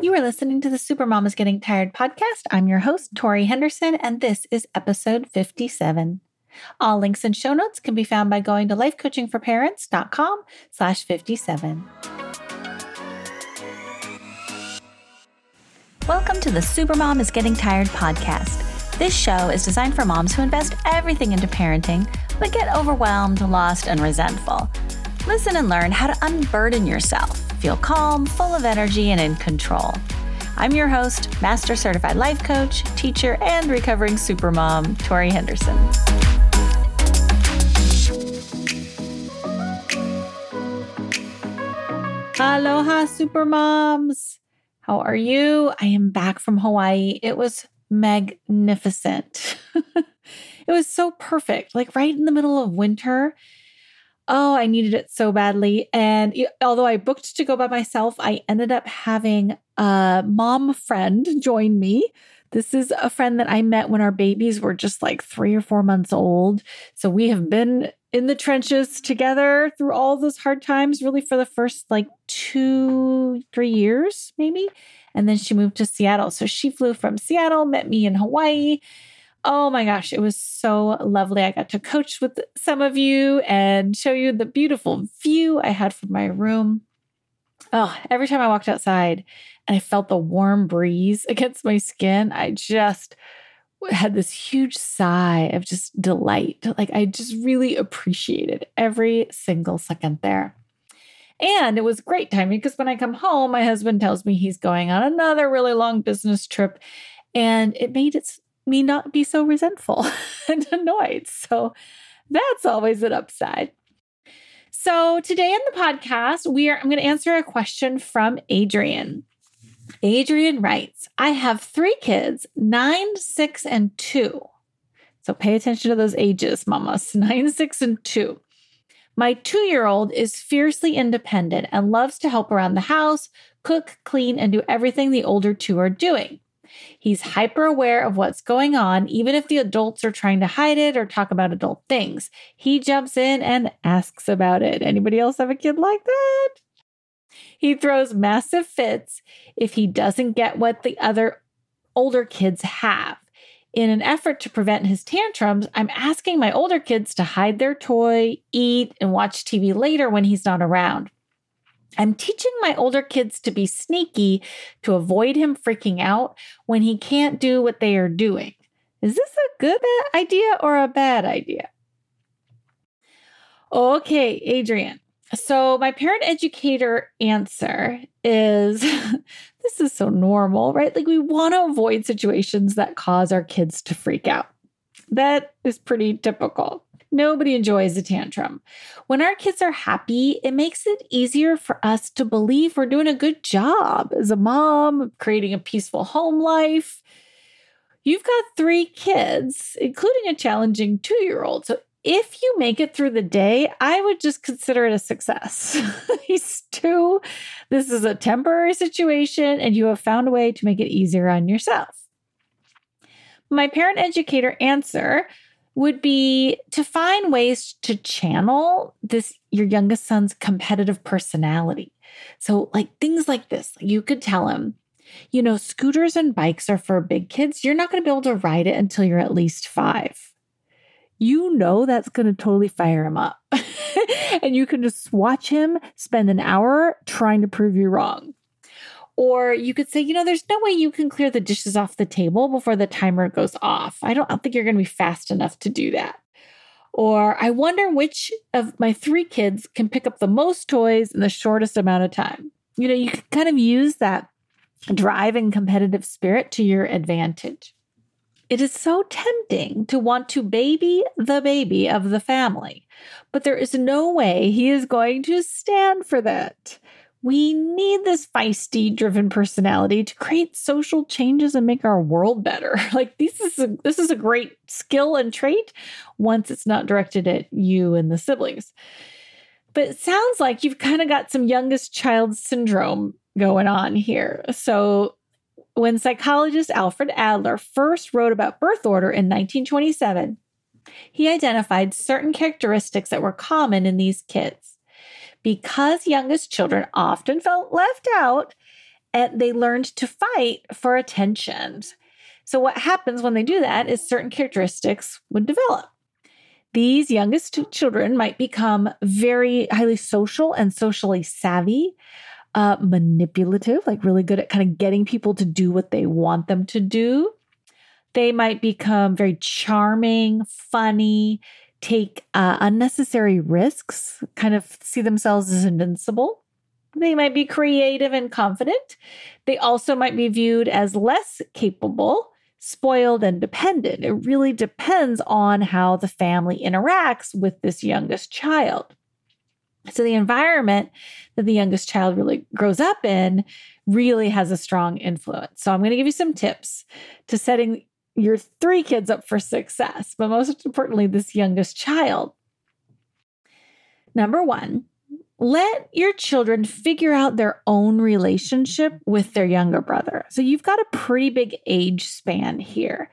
You are listening to the Supermom is Getting Tired podcast. I'm your host, Tori Henderson, and this is episode 57. All links and show notes can be found by going to lifecoachingforparents.com slash 57. Welcome to the Supermom is Getting Tired podcast. This show is designed for moms who invest everything into parenting, but get overwhelmed, lost, and resentful. Listen and learn how to unburden yourself feel calm, full of energy, and in control. I'm your host, Master Certified Life Coach, teacher, and recovering supermom, Tori Henderson. Aloha, supermoms. How are you? I am back from Hawaii. It was magnificent. it was so perfect, like right in the middle of winter. Oh, I needed it so badly. And although I booked to go by myself, I ended up having a mom friend join me. This is a friend that I met when our babies were just like three or four months old. So we have been in the trenches together through all those hard times, really for the first like two, three years, maybe. And then she moved to Seattle. So she flew from Seattle, met me in Hawaii. Oh my gosh, it was so lovely. I got to coach with some of you and show you the beautiful view I had from my room. Oh, every time I walked outside and I felt the warm breeze against my skin, I just had this huge sigh of just delight. Like I just really appreciated every single second there. And it was great timing because when I come home, my husband tells me he's going on another really long business trip. And it made it me not be so resentful and annoyed. So that's always an upside. So today in the podcast, we are I'm going to answer a question from Adrian. Adrian writes, I have three kids, nine, six, and two. So pay attention to those ages, mamas, nine, six, and two. My two year old is fiercely independent and loves to help around the house, cook, clean, and do everything the older two are doing. He's hyper aware of what's going on, even if the adults are trying to hide it or talk about adult things. He jumps in and asks about it. Anybody else have a kid like that? He throws massive fits if he doesn't get what the other older kids have. In an effort to prevent his tantrums, I'm asking my older kids to hide their toy, eat, and watch TV later when he's not around. I'm teaching my older kids to be sneaky to avoid him freaking out when he can't do what they are doing. Is this a good idea or a bad idea? Okay, Adrian. So, my parent educator answer is this is so normal, right? Like, we want to avoid situations that cause our kids to freak out. That is pretty typical. Nobody enjoys a tantrum. When our kids are happy, it makes it easier for us to believe we're doing a good job as a mom, creating a peaceful home life. You've got three kids, including a challenging two year old. So if you make it through the day, I would just consider it a success. He's two. This is a temporary situation, and you have found a way to make it easier on yourself. My parent educator answer would be to find ways to channel this your youngest son's competitive personality. So like things like this, you could tell him, you know, scooters and bikes are for big kids. You're not going to be able to ride it until you're at least 5. You know that's going to totally fire him up. and you can just watch him spend an hour trying to prove you wrong. Or you could say, you know, there's no way you can clear the dishes off the table before the timer goes off. I don't, I don't think you're going to be fast enough to do that. Or I wonder which of my three kids can pick up the most toys in the shortest amount of time. You know, you can kind of use that drive and competitive spirit to your advantage. It is so tempting to want to baby the baby of the family, but there is no way he is going to stand for that. We need this feisty, driven personality to create social changes and make our world better. Like this is a, this is a great skill and trait once it's not directed at you and the siblings. But it sounds like you've kind of got some youngest child syndrome going on here. So when psychologist Alfred Adler first wrote about birth order in 1927, he identified certain characteristics that were common in these kids because youngest children often felt left out and they learned to fight for attention. So, what happens when they do that is certain characteristics would develop. These youngest children might become very highly social and socially savvy, uh, manipulative, like really good at kind of getting people to do what they want them to do. They might become very charming, funny, take uh, unnecessary risks, kind of see themselves as invincible. They might be creative and confident. They also might be viewed as less capable, spoiled, and dependent. It really depends on how the family interacts with this youngest child. So, the environment that the youngest child really grows up in really has a strong influence. So, I'm going to give you some tips to setting your three kids up for success, but most importantly, this youngest child. Number one, let your children figure out their own relationship with their younger brother. So you've got a pretty big age span here.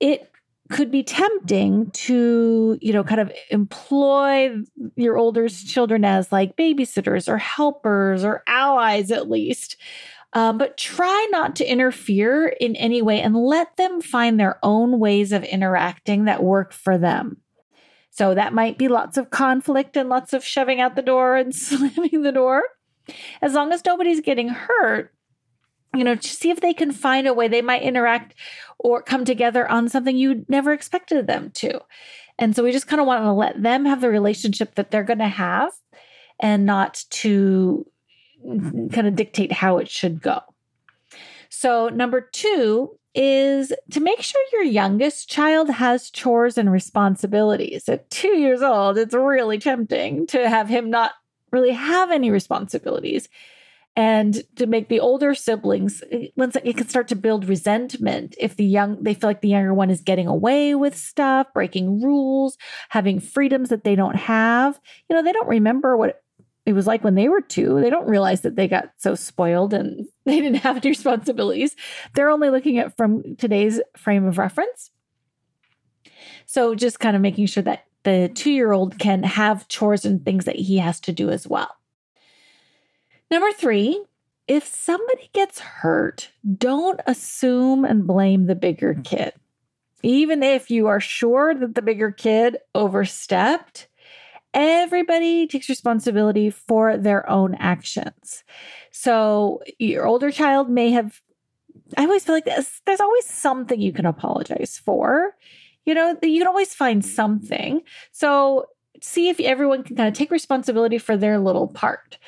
It could be tempting to, you know, kind of employ your older children as like babysitters or helpers or allies at least. Um, but try not to interfere in any way and let them find their own ways of interacting that work for them. So that might be lots of conflict and lots of shoving out the door and slamming the door. As long as nobody's getting hurt, you know, to see if they can find a way they might interact or come together on something you never expected them to. And so we just kind of want to let them have the relationship that they're going to have and not to kind of dictate how it should go. So, number two is to make sure your youngest child has chores and responsibilities. At two years old, it's really tempting to have him not really have any responsibilities and to make the older siblings eh, once it can start to build resentment if the young they feel like the younger one is getting away with stuff breaking rules having freedoms that they don't have you know they don't remember what it was like when they were two. They don't realize that they got so spoiled and they didn't have any responsibilities. They're only looking at from today's frame of reference. So just kind of making sure that the two year old can have chores and things that he has to do as well. Number three, if somebody gets hurt, don't assume and blame the bigger kid. Even if you are sure that the bigger kid overstepped, everybody takes responsibility for their own actions. So your older child may have, I always feel like this, there's always something you can apologize for. You know, you can always find something. So see if everyone can kind of take responsibility for their little part.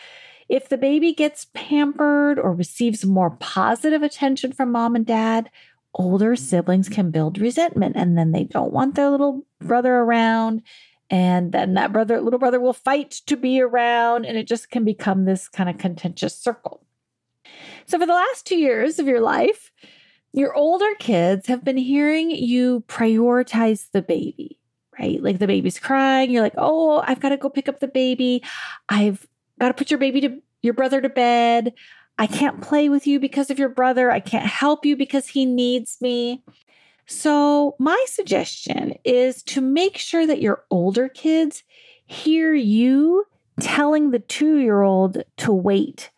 If the baby gets pampered or receives more positive attention from mom and dad, older siblings can build resentment and then they don't want their little brother around and then that brother little brother will fight to be around and it just can become this kind of contentious circle. So for the last two years of your life your older kids have been hearing you prioritize the baby right? Like the baby's crying. You're like oh i've got to go pick up the baby. I've got to put your baby to your brother to bed. I can't play with you because of your brother. I can't help you because he needs me. So, my suggestion is to make sure that your older kids hear you telling the two year old to wait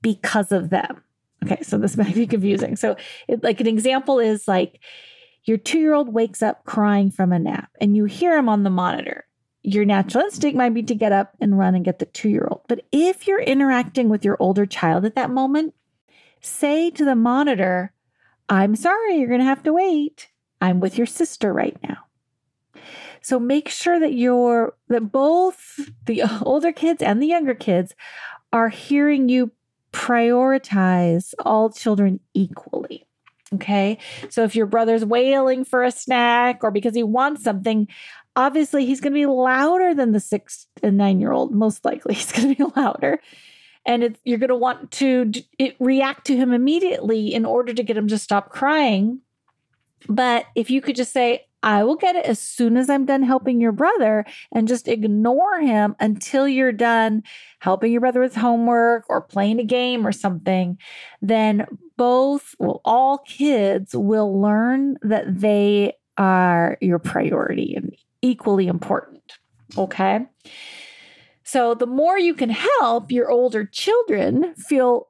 because of them. Okay, so this might be confusing. So, it, like an example is like your two year old wakes up crying from a nap and you hear him on the monitor. Your natural instinct might be to get up and run and get the two year old. But if you're interacting with your older child at that moment, say to the monitor, I'm sorry, you're going to have to wait. I'm with your sister right now. So make sure that you're that both the older kids and the younger kids are hearing you prioritize all children equally. Okay. So if your brother's wailing for a snack or because he wants something, obviously he's going to be louder than the six and nine year old. Most likely he's going to be louder and you're going to want to it, react to him immediately in order to get him to stop crying. But if you could just say, I will get it as soon as I'm done helping your brother and just ignore him until you're done helping your brother with homework or playing a game or something, then both, well, all kids will learn that they are your priority and equally important. Okay. So the more you can help your older children feel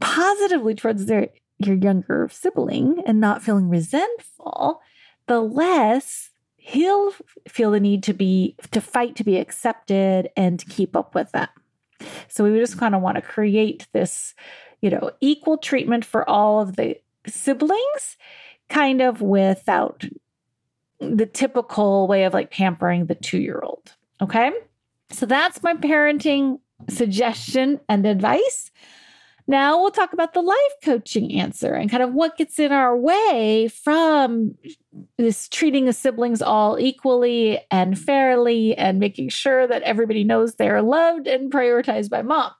positively towards their your younger sibling and not feeling resentful, the less he'll feel the need to be to fight to be accepted and to keep up with them. So we just kind of want to create this, you know, equal treatment for all of the siblings, kind of without the typical way of like pampering the two year old. Okay. So that's my parenting suggestion and advice. Now we'll talk about the life coaching answer and kind of what gets in our way from this treating the siblings all equally and fairly and making sure that everybody knows they're loved and prioritized by mom.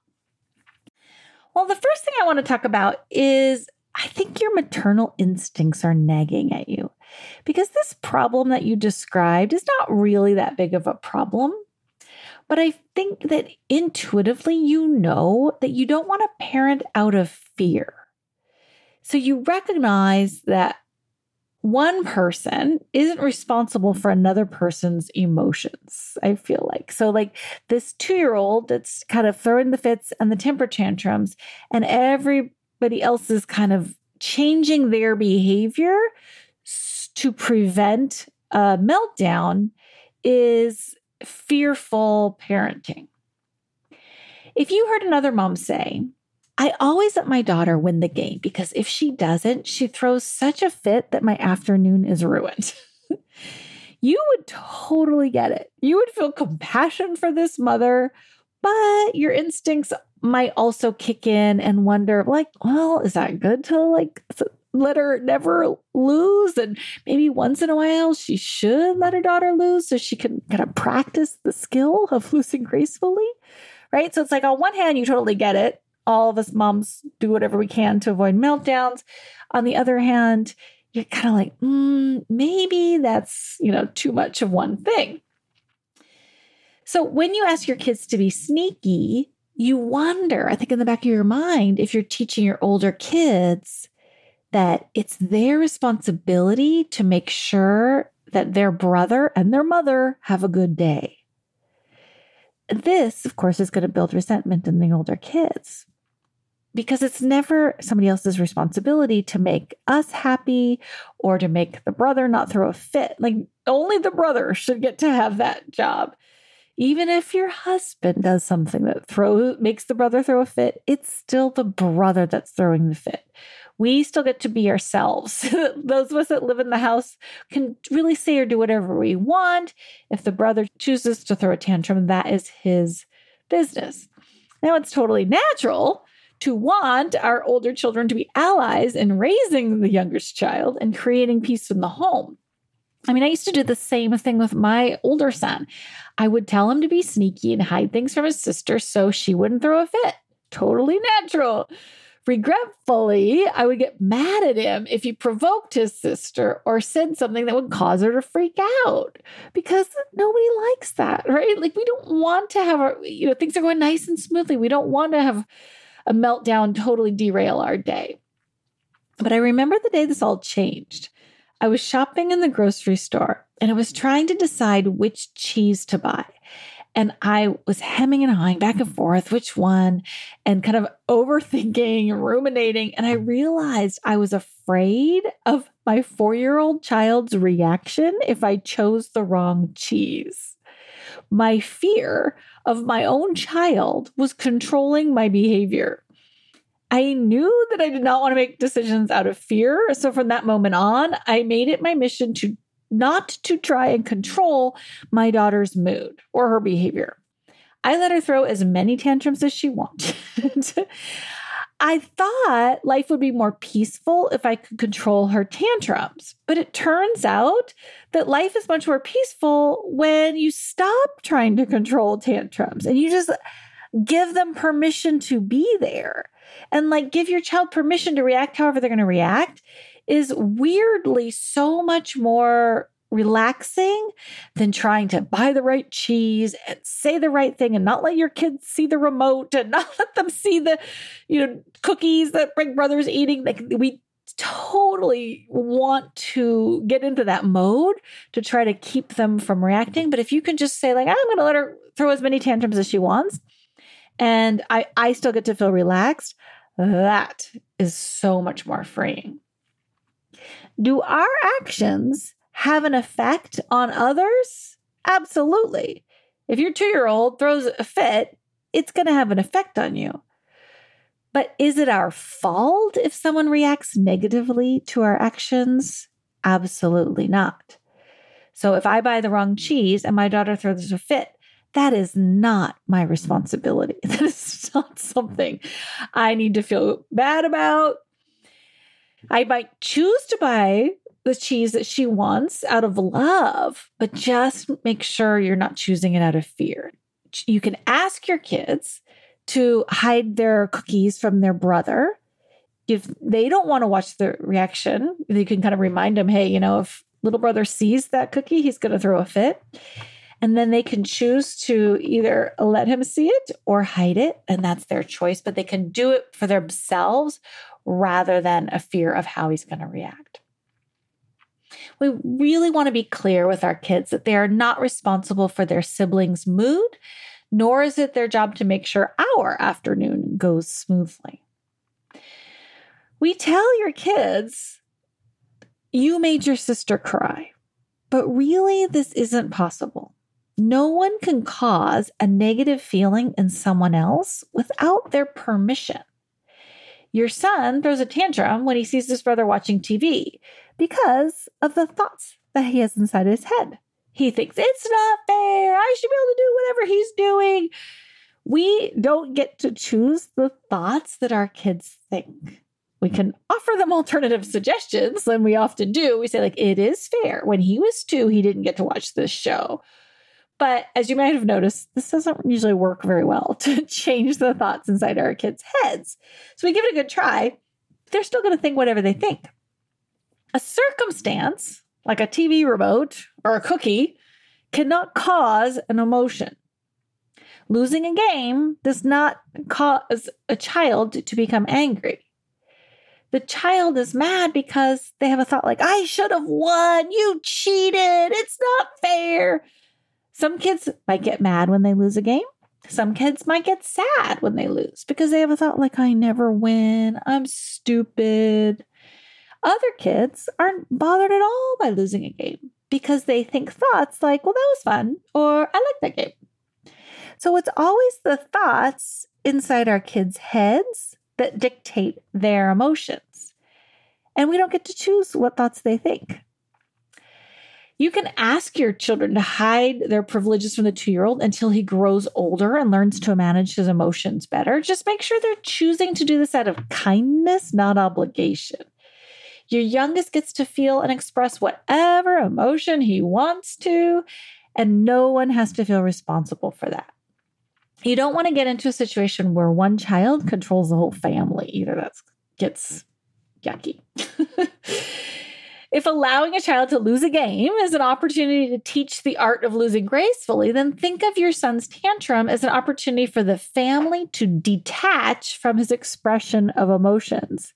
Well, the first thing I want to talk about is I think your maternal instincts are nagging at you because this problem that you described is not really that big of a problem. But I think that intuitively you know that you don't want to parent out of fear. So you recognize that one person isn't responsible for another person's emotions, I feel like. So, like this two year old that's kind of throwing the fits and the temper tantrums, and everybody else is kind of changing their behavior to prevent a meltdown is fearful parenting. If you heard another mom say, I always let my daughter win the game because if she doesn't, she throws such a fit that my afternoon is ruined. you would totally get it. You would feel compassion for this mother, but your instincts might also kick in and wonder like, well, is that good to like let her never lose. And maybe once in a while she should let her daughter lose so she can kind of practice the skill of losing gracefully. Right. So it's like on one hand, you totally get it. All of us moms do whatever we can to avoid meltdowns. On the other hand, you're kind of like, mm, maybe that's, you know, too much of one thing. So when you ask your kids to be sneaky, you wonder, I think in the back of your mind, if you're teaching your older kids that it's their responsibility to make sure that their brother and their mother have a good day. This, of course, is going to build resentment in the older kids because it's never somebody else's responsibility to make us happy or to make the brother not throw a fit. Like, only the brother should get to have that job. Even if your husband does something that throws makes the brother throw a fit, it's still the brother that's throwing the fit we still get to be ourselves. Those of us that live in the house can really say or do whatever we want. If the brother chooses to throw a tantrum, that is his business. Now, it's totally natural to want our older children to be allies in raising the youngest child and creating peace in the home. I mean, I used to do the same thing with my older son. I would tell him to be sneaky and hide things from his sister so she wouldn't throw a fit. Totally natural. Regretfully, I would get mad at him if he provoked his sister or said something that would cause her to freak out because nobody likes that, right? Like, we don't want to have our, you know, things are going nice and smoothly. We don't want to have a meltdown totally derail our day. But I remember the day this all changed. I was shopping in the grocery store and I was trying to decide which cheese to buy. And I was hemming and hawing back and forth, which one, and kind of overthinking, ruminating. And I realized I was afraid of my four year old child's reaction if I chose the wrong cheese. My fear of my own child was controlling my behavior. I knew that I did not want to make decisions out of fear. So from that moment on, I made it my mission to not to try and control my daughter's mood or her behavior. I let her throw as many tantrums as she wanted. I thought life would be more peaceful if I could control her tantrums. But it turns out that life is much more peaceful when you stop trying to control tantrums and you just give them permission to be there. And like give your child permission to react however they're going to react is weirdly so much more relaxing than trying to buy the right cheese and say the right thing and not let your kids see the remote and not let them see the you know cookies that Big Brother's eating like we totally want to get into that mode to try to keep them from reacting but if you can just say like I'm going to let her throw as many tantrums as she wants and I I still get to feel relaxed That is so much more freeing. Do our actions have an effect on others? Absolutely. If your two year old throws a fit, it's going to have an effect on you. But is it our fault if someone reacts negatively to our actions? Absolutely not. So if I buy the wrong cheese and my daughter throws a fit, that is not my responsibility. That is not something I need to feel bad about. I might choose to buy the cheese that she wants out of love, but just make sure you're not choosing it out of fear. You can ask your kids to hide their cookies from their brother. If they don't want to watch the reaction, you can kind of remind them, hey, you know, if little brother sees that cookie, he's going to throw a fit. And then they can choose to either let him see it or hide it. And that's their choice, but they can do it for themselves rather than a fear of how he's going to react. We really want to be clear with our kids that they are not responsible for their siblings' mood, nor is it their job to make sure our afternoon goes smoothly. We tell your kids, you made your sister cry, but really, this isn't possible. No one can cause a negative feeling in someone else without their permission. Your son throws a tantrum when he sees his brother watching TV because of the thoughts that he has inside his head. He thinks it's not fair. I should be able to do whatever he's doing. We don't get to choose the thoughts that our kids think. We can offer them alternative suggestions, and we often do. We say, like, it is fair. When he was two, he didn't get to watch this show. But as you might have noticed, this doesn't usually work very well to change the thoughts inside our kids' heads. So we give it a good try. They're still going to think whatever they think. A circumstance, like a TV remote or a cookie, cannot cause an emotion. Losing a game does not cause a child to become angry. The child is mad because they have a thought like, I should have won. You cheated. It's not fair. Some kids might get mad when they lose a game. Some kids might get sad when they lose because they have a thought like, I never win. I'm stupid. Other kids aren't bothered at all by losing a game because they think thoughts like, well, that was fun, or I like that game. So it's always the thoughts inside our kids' heads that dictate their emotions. And we don't get to choose what thoughts they think. You can ask your children to hide their privileges from the two year old until he grows older and learns to manage his emotions better. Just make sure they're choosing to do this out of kindness, not obligation. Your youngest gets to feel and express whatever emotion he wants to, and no one has to feel responsible for that. You don't want to get into a situation where one child controls the whole family. Either that gets yucky. If allowing a child to lose a game is an opportunity to teach the art of losing gracefully, then think of your son's tantrum as an opportunity for the family to detach from his expression of emotions.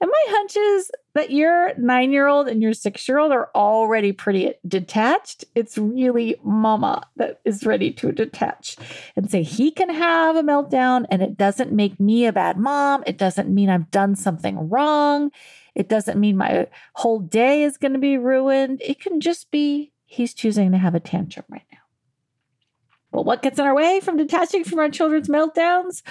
And my hunch is that your nine year old and your six year old are already pretty detached. It's really mama that is ready to detach and say, he can have a meltdown and it doesn't make me a bad mom. It doesn't mean I've done something wrong. It doesn't mean my whole day is going to be ruined. It can just be he's choosing to have a tantrum right now. But what gets in our way from detaching from our children's meltdowns?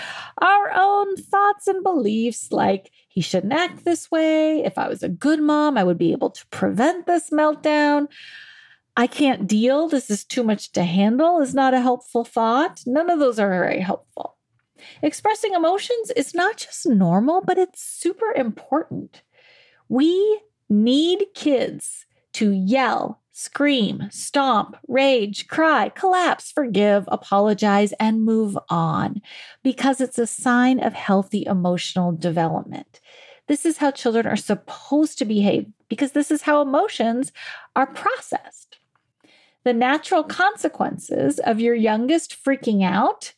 Our own thoughts and beliefs, like he shouldn't act this way. If I was a good mom, I would be able to prevent this meltdown. I can't deal. This is too much to handle is not a helpful thought. None of those are very helpful. Expressing emotions is not just normal, but it's super important. We need kids to yell, scream, stomp, rage, cry, collapse, forgive, apologize, and move on because it's a sign of healthy emotional development. This is how children are supposed to behave because this is how emotions are processed. The natural consequences of your youngest freaking out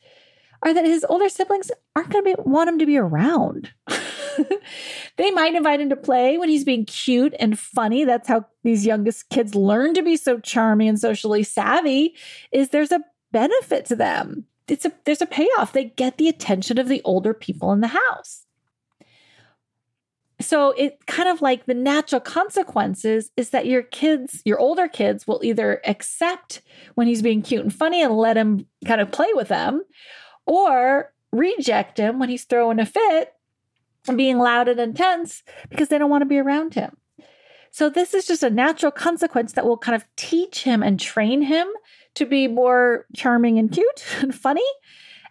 are that his older siblings aren't going to want him to be around. they might invite him to play when he's being cute and funny. That's how these youngest kids learn to be so charming and socially savvy is there's a benefit to them. It's a there's a payoff. They get the attention of the older people in the house. So it kind of like the natural consequences is that your kids, your older kids will either accept when he's being cute and funny and let him kind of play with them or reject him when he's throwing a fit and being loud and intense because they don't want to be around him. So this is just a natural consequence that will kind of teach him and train him to be more charming and cute and funny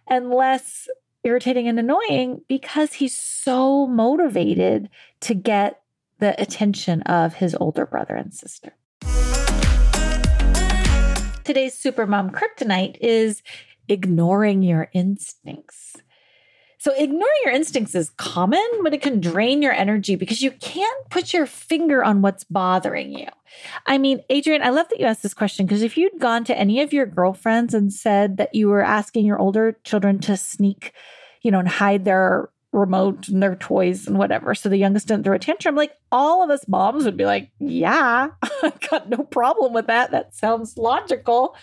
and less irritating and annoying because he's so motivated to get the attention of his older brother and sister. Today's Supermom Kryptonite is ignoring your instincts. So, ignoring your instincts is common, but it can drain your energy because you can't put your finger on what's bothering you. I mean, Adrian, I love that you asked this question because if you'd gone to any of your girlfriends and said that you were asking your older children to sneak, you know, and hide their remote and their toys and whatever, so the youngest didn't throw a tantrum, like all of us moms would be like, yeah, I've got no problem with that. That sounds logical.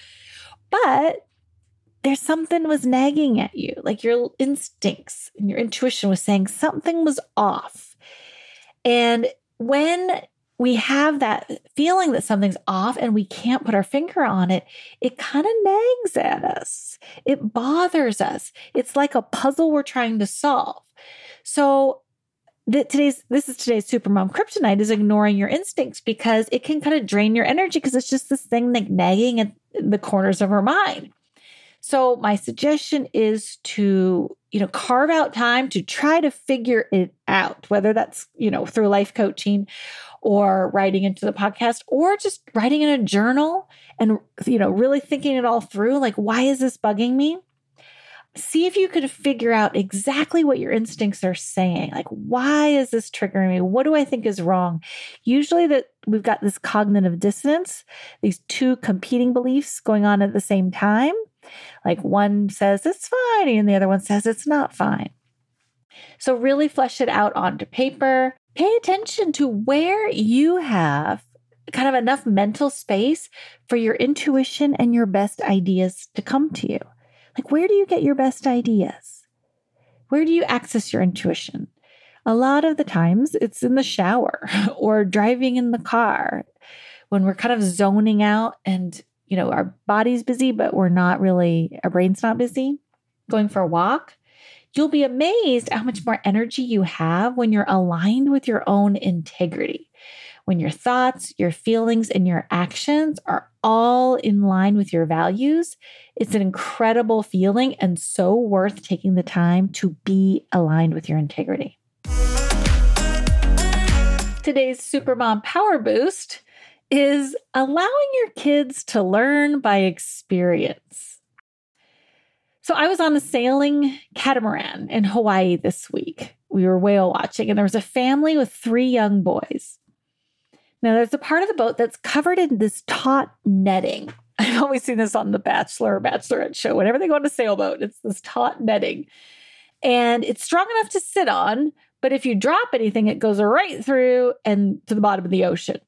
But there's something was nagging at you, like your instincts and your intuition was saying something was off. And when we have that feeling that something's off and we can't put our finger on it, it kind of nags at us. It bothers us. It's like a puzzle we're trying to solve. So that today's this is today's supermom kryptonite is ignoring your instincts because it can kind of drain your energy because it's just this thing like nagging at the corners of our mind. So my suggestion is to, you know, carve out time to try to figure it out, whether that's, you know, through life coaching or writing into the podcast or just writing in a journal and, you know, really thinking it all through. Like, why is this bugging me? See if you can figure out exactly what your instincts are saying. Like, why is this triggering me? What do I think is wrong? Usually, that we've got this cognitive dissonance, these two competing beliefs going on at the same time. Like one says it's fine, and the other one says it's not fine. So, really flesh it out onto paper pay attention to where you have kind of enough mental space for your intuition and your best ideas to come to you. Like, where do you get your best ideas? Where do you access your intuition? A lot of the times it's in the shower or driving in the car when we're kind of zoning out and, you know, our body's busy, but we're not really, our brain's not busy. Going for a walk, You'll be amazed how much more energy you have when you're aligned with your own integrity. When your thoughts, your feelings, and your actions are all in line with your values, it's an incredible feeling and so worth taking the time to be aligned with your integrity. Today's Supermom Power Boost is allowing your kids to learn by experience. So I was on a sailing catamaran in Hawaii this week. We were whale watching, and there was a family with three young boys. Now, there's a part of the boat that's covered in this taut netting. I've always seen this on The Bachelor or Bachelorette show. Whenever they go on a sailboat, it's this taut netting. And it's strong enough to sit on, but if you drop anything, it goes right through and to the bottom of the ocean.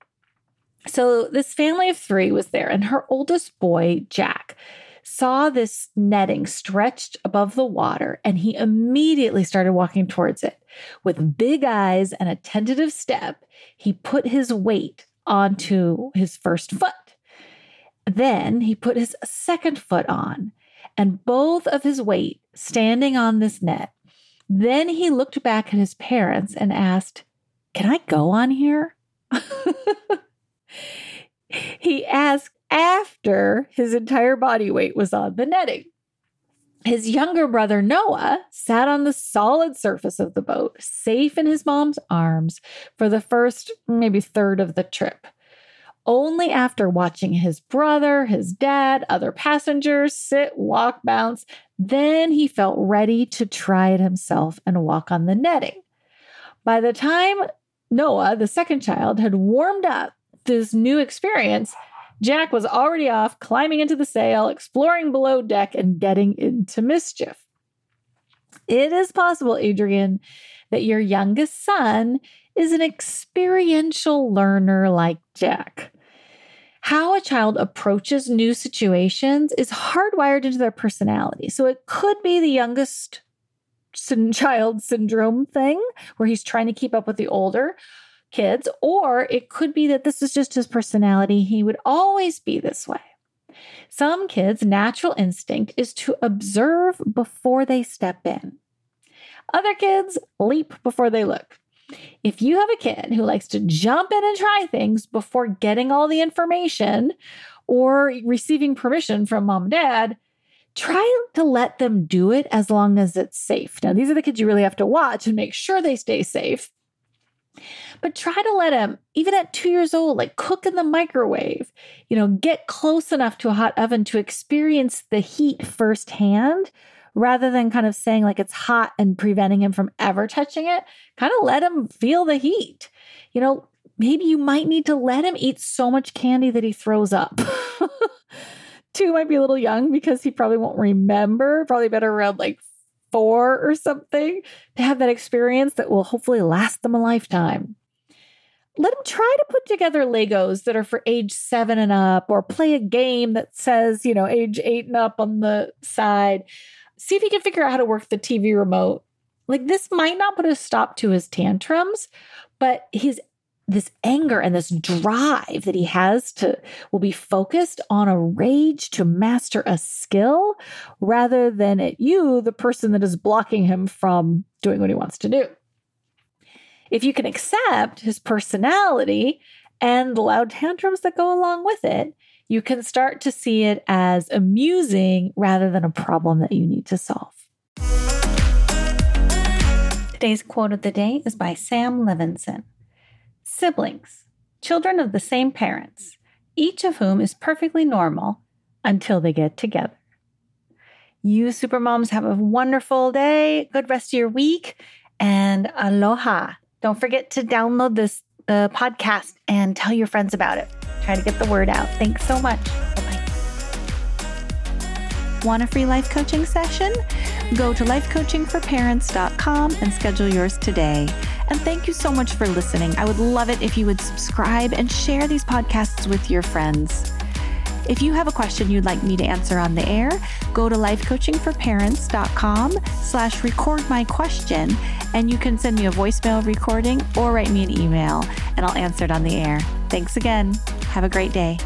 So this family of three was there, and her oldest boy, Jack, saw this netting stretched above the water and he immediately started walking towards it. With big eyes and a tentative step, he put his weight onto his first foot. Then he put his second foot on, and both of his weight standing on this net. Then he looked back at his parents and asked, Can I go on here? he asked after his entire body weight was on the netting. His younger brother Noah sat on the solid surface of the boat, safe in his mom's arms for the first maybe third of the trip. Only after watching his brother, his dad, other passengers sit, walk, bounce, then he felt ready to try it himself and walk on the netting. By the time Noah, the second child, had warmed up this new experience, Jack was already off, climbing into the sail, exploring below deck, and getting into mischief. It is possible, Adrian, that your youngest son is an experiential learner like Jack. How a child approaches new situations is hardwired into their personality. So it could be the youngest child syndrome thing where he's trying to keep up with the older kids, or it could be that this is just his personality. He would always be this way. Some kids' natural instinct is to observe before they step in. Other kids leap before they look. If you have a kid who likes to jump in and try things before getting all the information or receiving permission from mom and dad, try to let them do it as long as it's safe. Now, these are the kids you really have to watch and make sure they stay safe. But try to let them, even at two years old, like cook in the microwave, you know, get close enough to a hot oven to experience the heat firsthand rather than kind of saying like it's hot and preventing him from ever touching it. Kind of let him feel the heat. You know, maybe you might need to let him eat so much candy that he throws up. Two might be a little young because he probably won't remember, probably better around like four or something to have that experience that will hopefully last them a lifetime. Let them try to put together Legos that are for age seven and up, or play a game that says, you know, age eight and up on the side. See if he can figure out how to work the TV remote. Like, this might not put a stop to his tantrums, but his this anger and this drive that he has to will be focused on a rage to master a skill rather than at you, the person that is blocking him from doing what he wants to do. If you can accept his personality and the loud tantrums that go along with it, you can start to see it as amusing rather than a problem that you need to solve. Today's quote of the day is by Sam Levenson. Siblings, children of the same parents, each of whom is perfectly normal until they get together. You supermoms have a wonderful day, good rest of your week, and aloha. Don't forget to download this podcast and tell your friends about it. Try to get the word out. Thanks so much. Want a free life coaching session? Go to lifecoachingforparents.com and schedule yours today. And thank you so much for listening. I would love it if you would subscribe and share these podcasts with your friends. If you have a question you'd like me to answer on the air, go to lifecoachingforparents.com slash record my question and you can send me a voicemail recording or write me an email and I'll answer it on the air. Thanks again. Have a great day.